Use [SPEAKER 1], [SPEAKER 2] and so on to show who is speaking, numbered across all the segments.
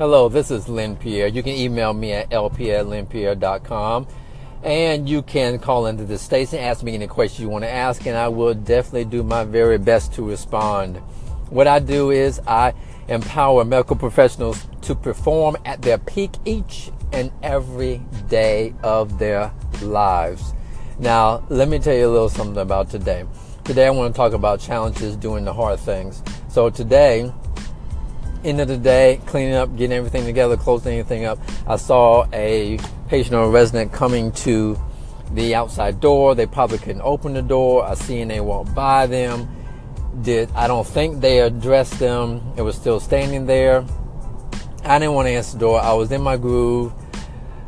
[SPEAKER 1] Hello, this is Lynn Pierre. You can email me at lp at and you can call into the station, ask me any questions you want to ask, and I will definitely do my very best to respond. What I do is I empower medical professionals to perform at their peak each and every day of their lives. Now, let me tell you a little something about today. Today, I want to talk about challenges doing the hard things. So, today, end of the day, cleaning up, getting everything together, closing anything up, I saw a patient or a resident coming to the outside door. They probably couldn't open the door. A CNA walked by them. Did I don't think they addressed them. It was still standing there. I didn't want to answer the door. I was in my groove,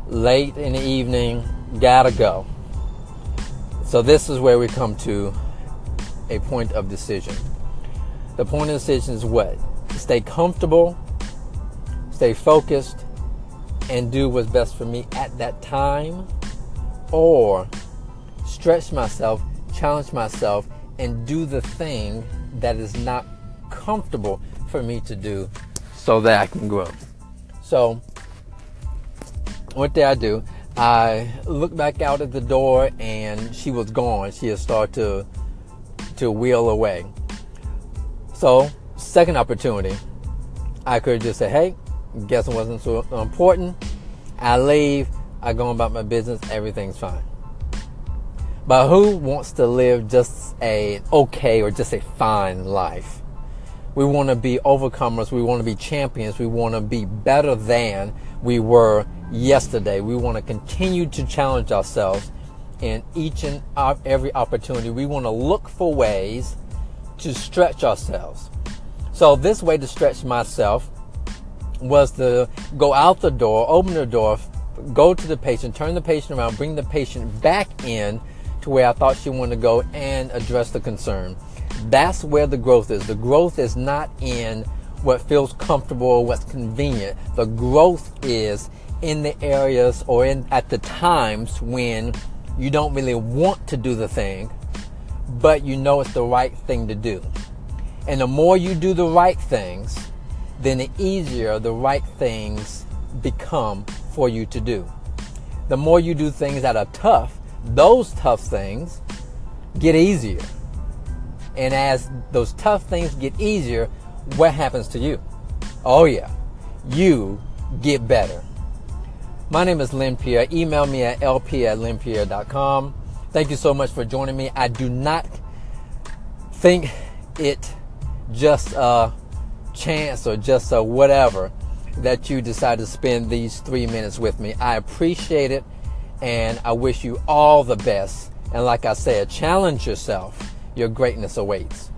[SPEAKER 1] late in the evening, gotta go. So this is where we come to a point of decision. The point of decision is what? Stay comfortable, stay focused, and do what's best for me at that time, or stretch myself, challenge myself, and do the thing that is not comfortable for me to do so that I can grow. So, what did I do? I looked back out at the door and she was gone. She had started to to wheel away. So, second opportunity, I could just say, "Hey, guess it wasn't so important. I leave. I go about my business. Everything's fine." But who wants to live just a okay or just a fine life? We want to be overcomers. We want to be champions. We want to be better than we were yesterday. We want to continue to challenge ourselves in each and every opportunity. We want to look for ways to stretch ourselves. So this way to stretch myself was to go out the door, open the door, go to the patient, turn the patient around, bring the patient back in to where I thought she wanted to go and address the concern. That's where the growth is. The growth is not in what feels comfortable or what's convenient. The growth is in the areas or in at the times when you don't really want to do the thing, but you know it's the right thing to do. And the more you do the right things, then the easier the right things become for you to do. The more you do things that are tough, those tough things get easier. And as those tough things get easier, what happens to you? Oh, yeah, you get better. My name is Lynn Pierre. Email me at lp at lynnpierre.com. Thank you so much for joining me. I do not think it just a chance or just a whatever that you decide to spend these three minutes with me. I appreciate it and I wish you all the best. And like I said, challenge yourself. Your greatness awaits.